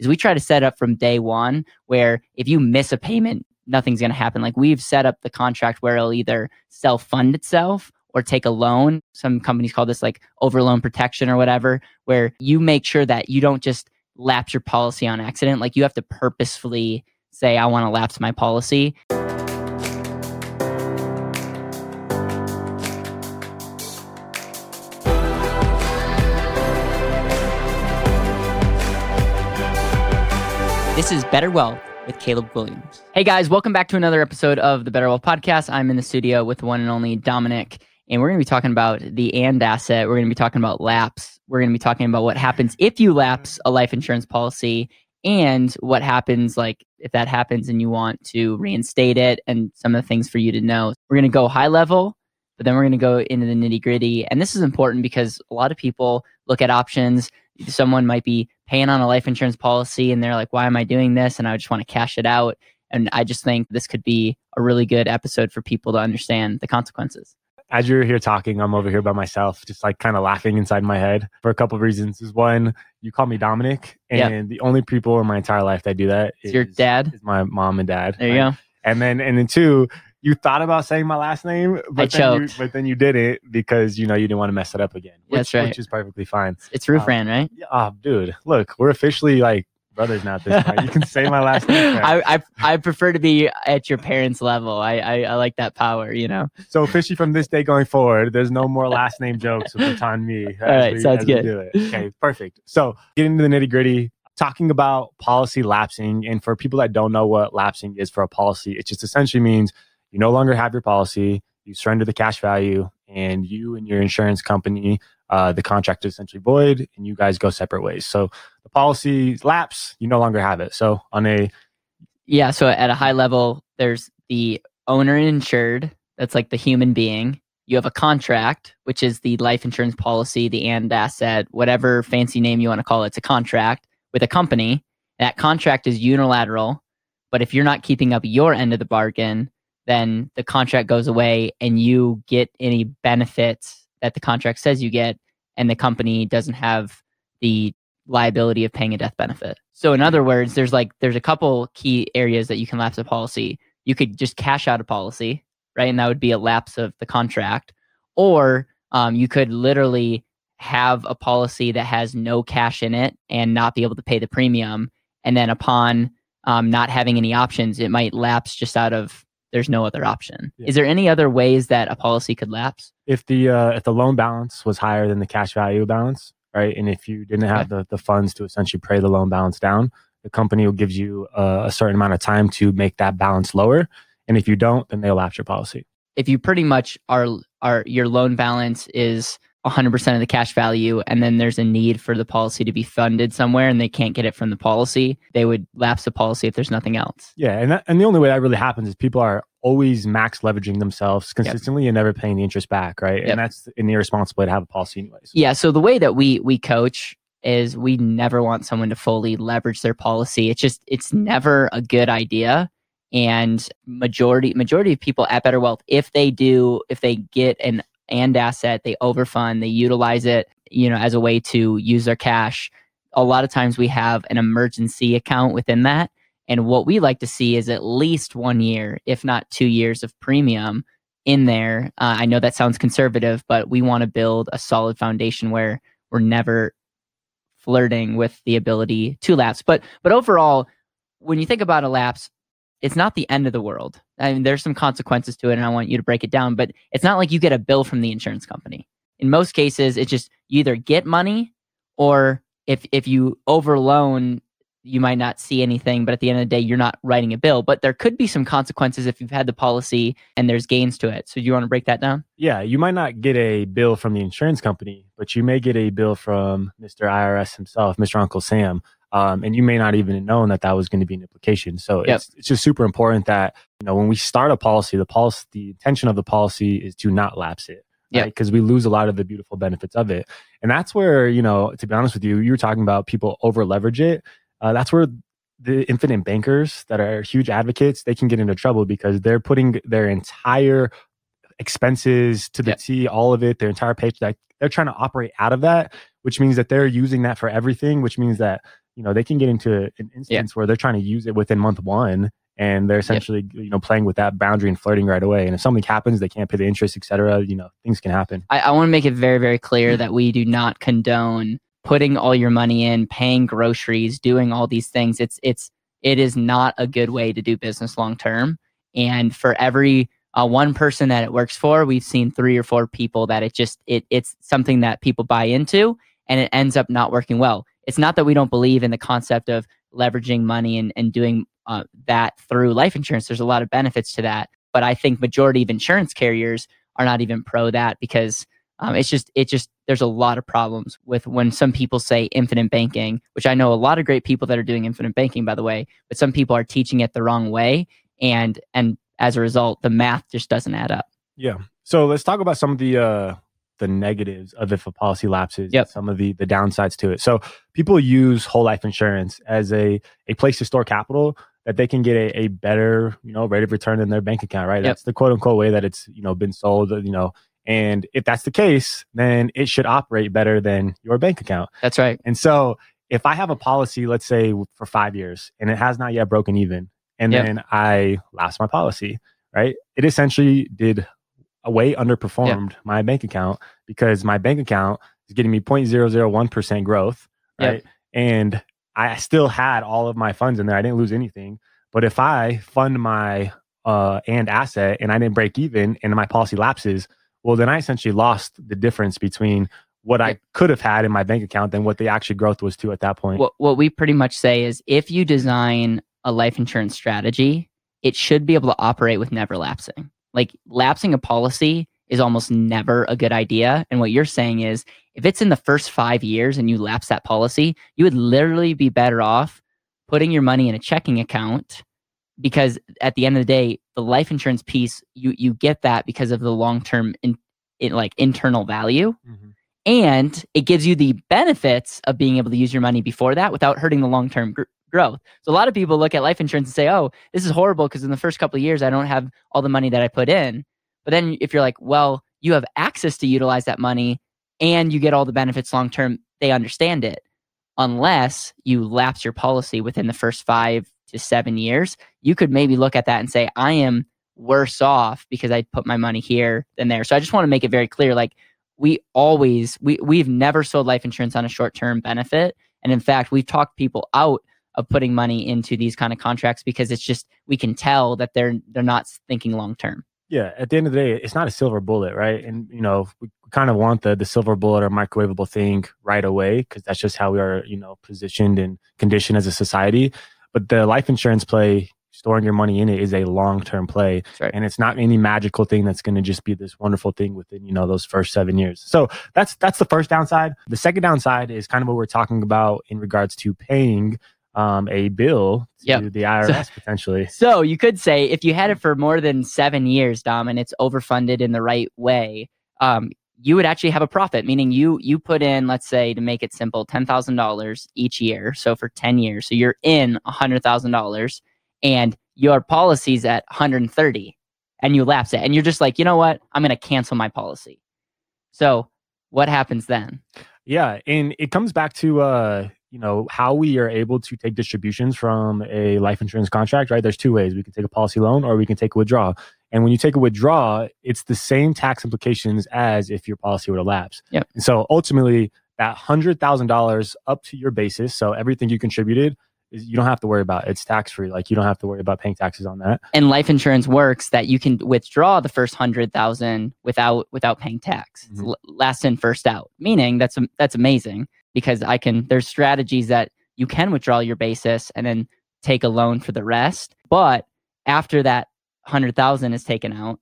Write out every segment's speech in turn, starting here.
is we try to set up from day one where if you miss a payment, nothing's going to happen. Like we've set up the contract where it'll either self fund itself or take a loan. Some companies call this like overloan protection or whatever, where you make sure that you don't just lapse your policy on accident. Like you have to purposefully say, I want to lapse my policy. This is Better Wealth with Caleb Guilliams. Hey guys, welcome back to another episode of the Better Wealth Podcast. I'm in the studio with the one and only Dominic, and we're going to be talking about the and asset. We're going to be talking about lapse. We're going to be talking about what happens if you lapse a life insurance policy and what happens like if that happens and you want to reinstate it and some of the things for you to know. We're going to go high level, but then we're going to go into the nitty gritty. And this is important because a lot of people look at options. Someone might be paying on a life insurance policy and they're like, why am I doing this? And I just want to cash it out. And I just think this could be a really good episode for people to understand the consequences. As you're here talking, I'm over here by myself, just like kind of laughing inside my head for a couple of reasons. Is one, you call me Dominic, and Yep. the only people in my entire life that do that It's your dad. is my mom and dad. There you Right? go. And then and then two, you thought about saying my last name, but then you, but then you didn't because you know you didn't want to mess it up again. Which, That's right. Which is perfectly fine. It's Roof Um, Ran, right? Yeah, Oh, dude, look, we're officially like brothers now at this point. You can say my last name. I, I I prefer to be at your parents' level. I, I I like that power, you know. So officially from this day going forward, there's no more last name jokes with on me. All right, we- sounds good. do it. Okay, perfect. So getting into the nitty gritty, talking about policy lapsing, and for people that don't know what lapsing is for a policy, it just essentially means you no longer have your policy, you surrender the cash value, and you and your insurance company, uh, the contract is essentially void, and you guys go separate ways. So the policy lapse, you no longer have it. So on a Yeah, so at a high level, there's the owner insured, that's like the human being. You have a contract, which is the life insurance policy, the and asset, whatever fancy name you want to call it. It's a contract with a company. That contract is unilateral, but if you're not keeping up your end of the bargain, then the contract goes away and you get any benefits that the contract says you get, and the company doesn't have the liability of paying a death benefit. So in other words, there's like there's a couple key areas that you can lapse a policy. You could just cash out a policy, right? And that would be a lapse of the contract. Or um, you could literally have a policy that has no cash in it and not be able to pay the premium. And then upon um, not having any options, it might lapse just out of there's no other option. Yeah. Is there any other ways that a policy could lapse? if the uh, if the loan balance was higher than the cash value balance, right, and if you didn't have the, the funds to essentially pay the loan balance down, the company will give you uh, a certain amount of time to make that balance lower, and if you don't, then they'll lapse your policy. if you pretty much are are your loan balance is 100% of the cash value and then there's a need for the policy to be funded somewhere and they can't get it from the policy they would lapse the policy if there's nothing else Yeah, and that, and the only way that really happens is people are always max leveraging themselves consistently and never paying the interest back, right? Yep. And that's an irresponsible way to have a policy, anyways. yeah so the way that we we coach is we never want someone to fully leverage their policy it's just it's never a good idea and majority majority of people at better wealth if they do if they get an and asset they overfund they utilize it you know as a way to use their cash. A lot of times we have an emergency account within that and what we like to see is at least one year if not two years of premium in there. Uh, i know that sounds conservative but we want to build a solid foundation where we're never flirting with the ability to lapse. But but overall when you think about a lapse it's not the end of the world. I mean, there's some consequences to it, and I want you to break it down. But it's not like you get a bill from the insurance company. In most cases, it's just you either get money, or if if you overloan, you might not see anything. But at the end of the day, you're not writing a bill. But there could be some consequences if you've had the policy and there's gains to it. So do you want to break that down? Yeah, you might not get a bill from the insurance company, but you may get a bill from Mr. IRS himself, Mr. Uncle Sam, um, and you may not even have known that that was going to be an implication. So Yep. it's it's just super important that you know when we start a policy, the policy, the intention of the policy is to not lapse it, Yep. Because we lose a lot of the beautiful benefits of it, and that's where you know, to be honest with you, you were talking about people over leverage it. Uh, that's where the infinite bankers that are huge advocates they can get into trouble because they're putting their entire expenses to the Yeah. T, all of it, their entire paycheck. They're trying to operate out of that, which means that they're using that for everything, which means that you know, they can get into an instance yeah. where they're trying to use it within month one and they're essentially yep. you know playing with that boundary and flirting right away. And if something happens they can't pay the interest etc you know things can happen. I, I want to make it very very clear that we do not condone putting all your money in paying groceries doing all these things. It's it's it is not a good way to do business long term. And for every uh, one person that it works for we've seen three or four people that it just it it's something that people buy into and it ends up not working well it's not that we don't believe in the concept of leveraging money and, and doing uh, that through life insurance. There's a lot of benefits to that, but I think majority of insurance carriers are not even pro that because um, it's just it just there's a lot of problems with when some people say infinite banking, which I know a lot of great people that are doing infinite banking, by the way, but some people are teaching it the wrong way, and and as a result, the math just doesn't add up. Yeah. So let's talk about some of the uh, the negatives of if a policy lapses, yep. some of the the downsides to it. So people use whole life insurance as a a place to store capital that they can get a, a better you know rate of return than their bank account. Right. Yep. That's the quote unquote way that it's you know been sold. Uh, you know. And if that's the case, then it should operate better than your bank account. That's right. And so if I have a policy, let's say for five years, and it has not yet broken even, and yep. then I lapse my policy, right? It essentially did way underperformed yeah. my bank account because my bank account is getting me 0.001% growth, right? And I still had all of my funds in there. I didn't lose anything. But if I fund my uh, and asset and I didn't break even and my policy lapses, well, then I essentially lost the difference between what I could have had in my bank account than what the actual growth was to at that point. What, what we pretty much say is if you design a life insurance strategy, it should be able to operate with never lapsing. Like lapsing a policy is almost never a good idea. And what you're saying is if it's in the first five years and you lapse that policy, you would literally be better off putting your money in a checking account because at the end of the day, the life insurance piece, you you get that because of the long term in, in, like internal value. Mm-hmm. And it gives you the benefits of being able to use your money before that without hurting the long term gr- growth. So a lot of people look at life insurance and say, "Oh, this is horrible because in the first couple of years I don't have all the money that I put in." But then if you're like, "Well, you have access to utilize that money and you get all the benefits long term," they understand it. Unless you lapse your policy within the first 5 to 7 years, you could maybe look at that and say, "I am worse off because I put my money here than there." So I just want to make it very clear like we always we we've never sold life insurance on a short-term benefit and in fact we've talked people out of putting money into these kind of contracts because it's just we can tell that they're they're not thinking long term. Yeah, at the end of the day, it's not a silver bullet, right? And you know, we kind of want the the silver bullet or microwavable thing right away because that's just how we are, you know, positioned and conditioned as a society. But the life insurance play, storing your money in it, is a long term play, right. and it's not any magical thing that's going to just be this wonderful thing within you know those first seven years. So that's that's the first downside. The second downside is kind of what we're talking about in regards to paying um, a bill to yep. the IRS so, potentially. So you could say if you had it for more than seven years, Dom, and it's overfunded in the right way, um, you would actually have a profit. Meaning you you put in, let's say, to make it simple, ten thousand dollars each year. So for ten years, so you're in a hundred thousand dollars, and your policy's at 130, and you lapse it, and you're just like, you know what, I'm going to cancel my policy. So what happens then? Yeah, and it comes back to uh you know how we are able to take distributions from a life insurance contract right? There's two ways. We can take a policy loan or we can take a withdrawal. And when you take a withdrawal it's the same tax implications as if your policy were to lapse. Yep. and so ultimately that $100000 up to your basis so everything you contributed you don't have to worry about it. it's tax free like you don't have to worry about paying taxes on that and life insurance works that you can withdraw the first 100000 without without paying tax mm-hmm. last in first out meaning that's that's amazing because I can, there's strategies that you can withdraw your basis and then take a loan for the rest. But after that 100,000 is taken out.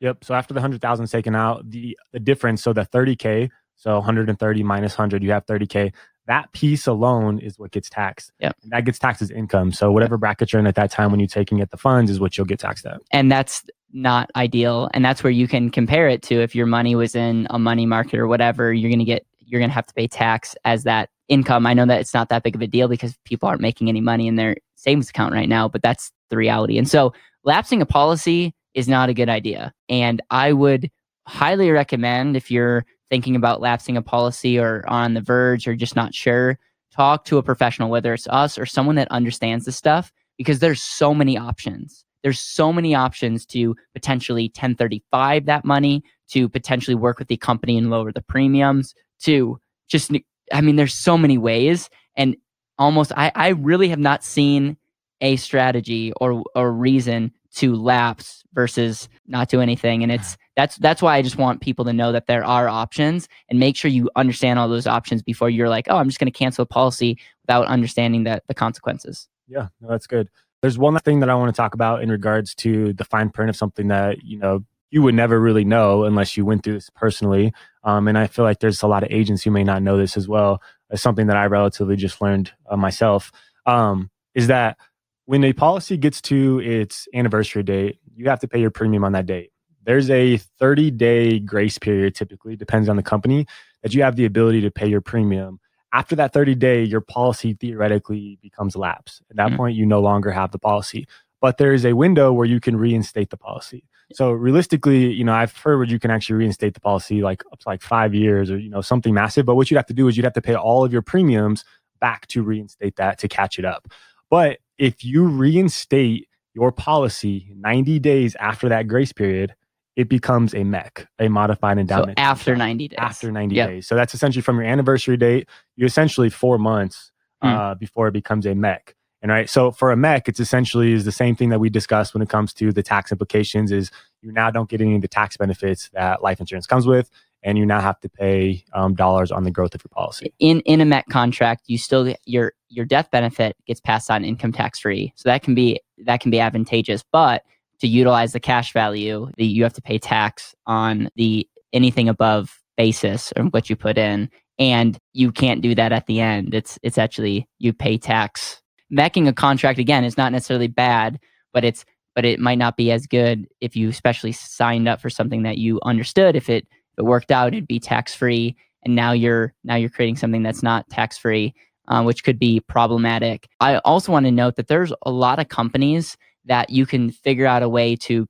Yep. So after the 100,000 is taken out, the, the difference, so the 30K, so 130 minus 100, you have 30K. That piece alone is what gets taxed. Yep. And that gets taxed as income. So whatever yep. bracket you're in at that time when you're taking it the funds is what you'll get taxed at. And that's not ideal. And that's where you can compare it to if your money was in a money market or whatever, you're going to get you're going to have to pay tax as that income. I know that it's not that big of a deal because people aren't making any money in their savings account right now, but that's the reality. And so lapsing a policy is not a good idea. And I would highly recommend if you're thinking about lapsing a policy or on the verge or just not sure, talk to a professional, whether it's us or someone that understands the stuff, because there's so many options. There's so many options to potentially 1035 that money, to potentially work with the company and lower the premiums, to just, I mean, there's so many ways. And almost, I, I really have not seen a strategy or, or reason to lapse versus not do anything. And it's, that's, that's why I just want people to know that there are options and make sure you understand all those options before you're like, oh, I'm just going to cancel a policy without understanding that the consequences. Yeah, no, that's good. There's one thing that I want to talk about in regards to the fine print of something that, you know, you would never really know unless you went through this personally. Um, and I feel like there's a lot of agents who may not know this as well. It's something that I relatively just learned uh, myself. Um, is that when a policy gets to its anniversary date, you have to pay your premium on that date. There's a 30 day grace period, typically, depends on the company, that you have the ability to pay your premium after that 30 day, your policy theoretically becomes lapse. At that mm-hmm. point, you no longer have the policy. But there is a window where you can reinstate the policy. So realistically, you know, I've heard you can actually reinstate the policy like up to like five years or, you know, something massive. But what you'd have to do is you'd have to pay all of your premiums back to reinstate that to catch it up. But if you reinstate your policy 90 days after that grace period, it becomes a MEC, a modified endowment. So after 90 days. After 90 yep. days. So that's essentially from your anniversary date, you essentially four months mm. uh, before it becomes a MEC. And right, so for a MEC, it's essentially is the same thing that we discussed when it comes to the tax implications. Is you now don't get any of the tax benefits that life insurance comes with, and you now have to pay um, dollars on the growth of your policy. In in a MEC contract, you still your your death benefit gets passed on income tax free, so that can be that can be advantageous. But to utilize the cash value, the, you have to pay tax on the anything above basis or what you put in. And you can't do that at the end. It's it's actually you pay tax. Making a contract again is not necessarily bad, but it's but it might not be as good if you especially signed up for something that you understood. If it it worked out, it'd be tax free, and now you're now you're creating something that's not tax free, uh, which could be problematic. I also want to note that there's a lot of companies that you can figure out a way to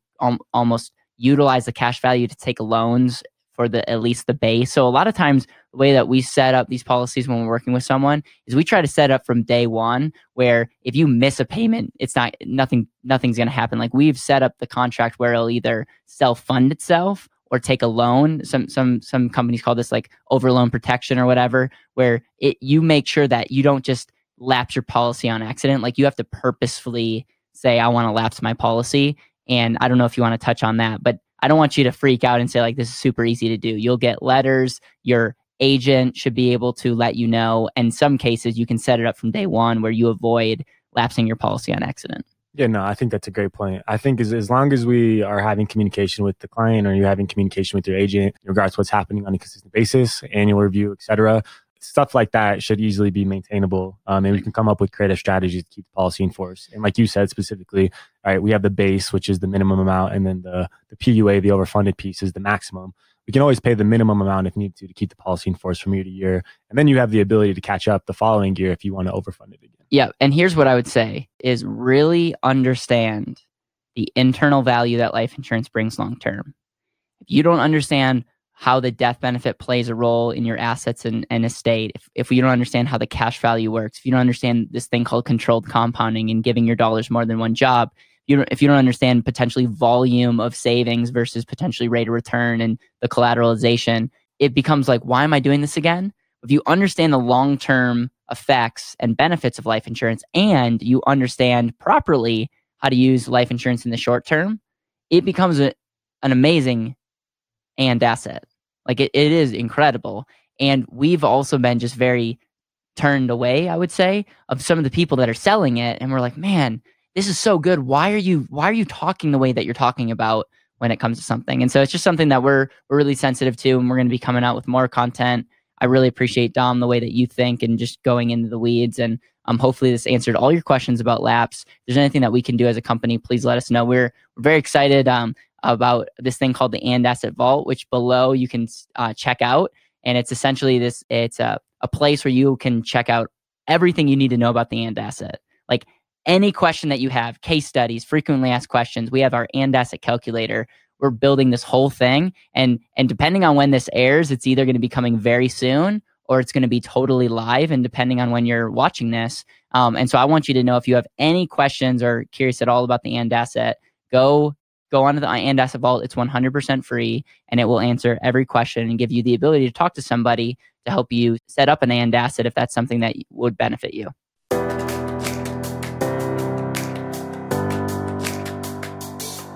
almost utilize the cash value to take loans for the at least the base. So a lot of times the way that we set up these policies when we're working with someone is we try to set up from day one where if you miss a payment, it's not nothing nothing's gonna happen. Like we've set up the contract where it'll either self fund itself or take a loan. Some some some companies call this like overloan protection or whatever, where it you make sure that you don't just lapse your policy on accident. Like you have to purposefully say I want to lapse my policy. And I don't know if you want to touch on that, but I don't want you to freak out and say like this is super easy to do. You'll get letters. Your agent should be able to let you know. And some cases you can set it up from day one where you avoid lapsing your policy on accident. Yeah, no, I think that's a great point. I think as, as long as we are having communication with the client or you're having communication with your agent in regards to what's happening on a consistent basis, annual review, et cetera, stuff like that should easily be maintainable. Um, and we can come up with creative strategies to keep the policy in force. And like you said specifically, all right, we have the base, which is the minimum amount, and then the, the PUA, the overfunded piece, is the maximum. We can always pay the minimum amount if needed to to keep the policy in force from year to year. And then you have the ability to catch up the following year if you want to overfund it again. Yeah. And here's what I would say is really understand the internal value that life insurance brings long term. If you don't understand how the death benefit plays a role in your assets and, and estate, if, if you don't understand how the cash value works, if you don't understand this thing called controlled compounding and giving your dollars more than one job, you if you don't understand potentially volume of savings versus potentially rate of return and the collateralization, it becomes like, why am I doing this again? If you understand the long term effects and benefits of life insurance and you understand properly how to use life insurance in the short term, it becomes a, an amazing and asset. Like it, it is incredible. And we've also been just very turned away, I would say, of some of the people that are selling it. And we're like, man, this is so good. Why are you why are you talking the way that you're talking about when it comes to something? And so it's just something that we're we're really sensitive to and we're gonna be coming out with more content. I really appreciate Dom the way that you think and just going into the weeds. And um, hopefully this answered all your questions about lapse. If there's anything that we can do as a company, please let us know. We're we're very excited. Um, about this thing called the and asset vault which below you can uh, check out and it's essentially this it's a, a place where you can check out everything you need to know about the and asset like any question that you have case studies frequently asked questions we have our and asset calculator we're building this whole thing and and depending on when this airs it's either going to be coming very soon or it's going to be totally live and depending on when you're watching this. Um, and so I want you to know if you have any questions or curious at all about the and asset, go go onto the and asset vault. It's 100% free and it will answer every question and give you the ability to talk to somebody to help you set up an and asset if that's something that would benefit you.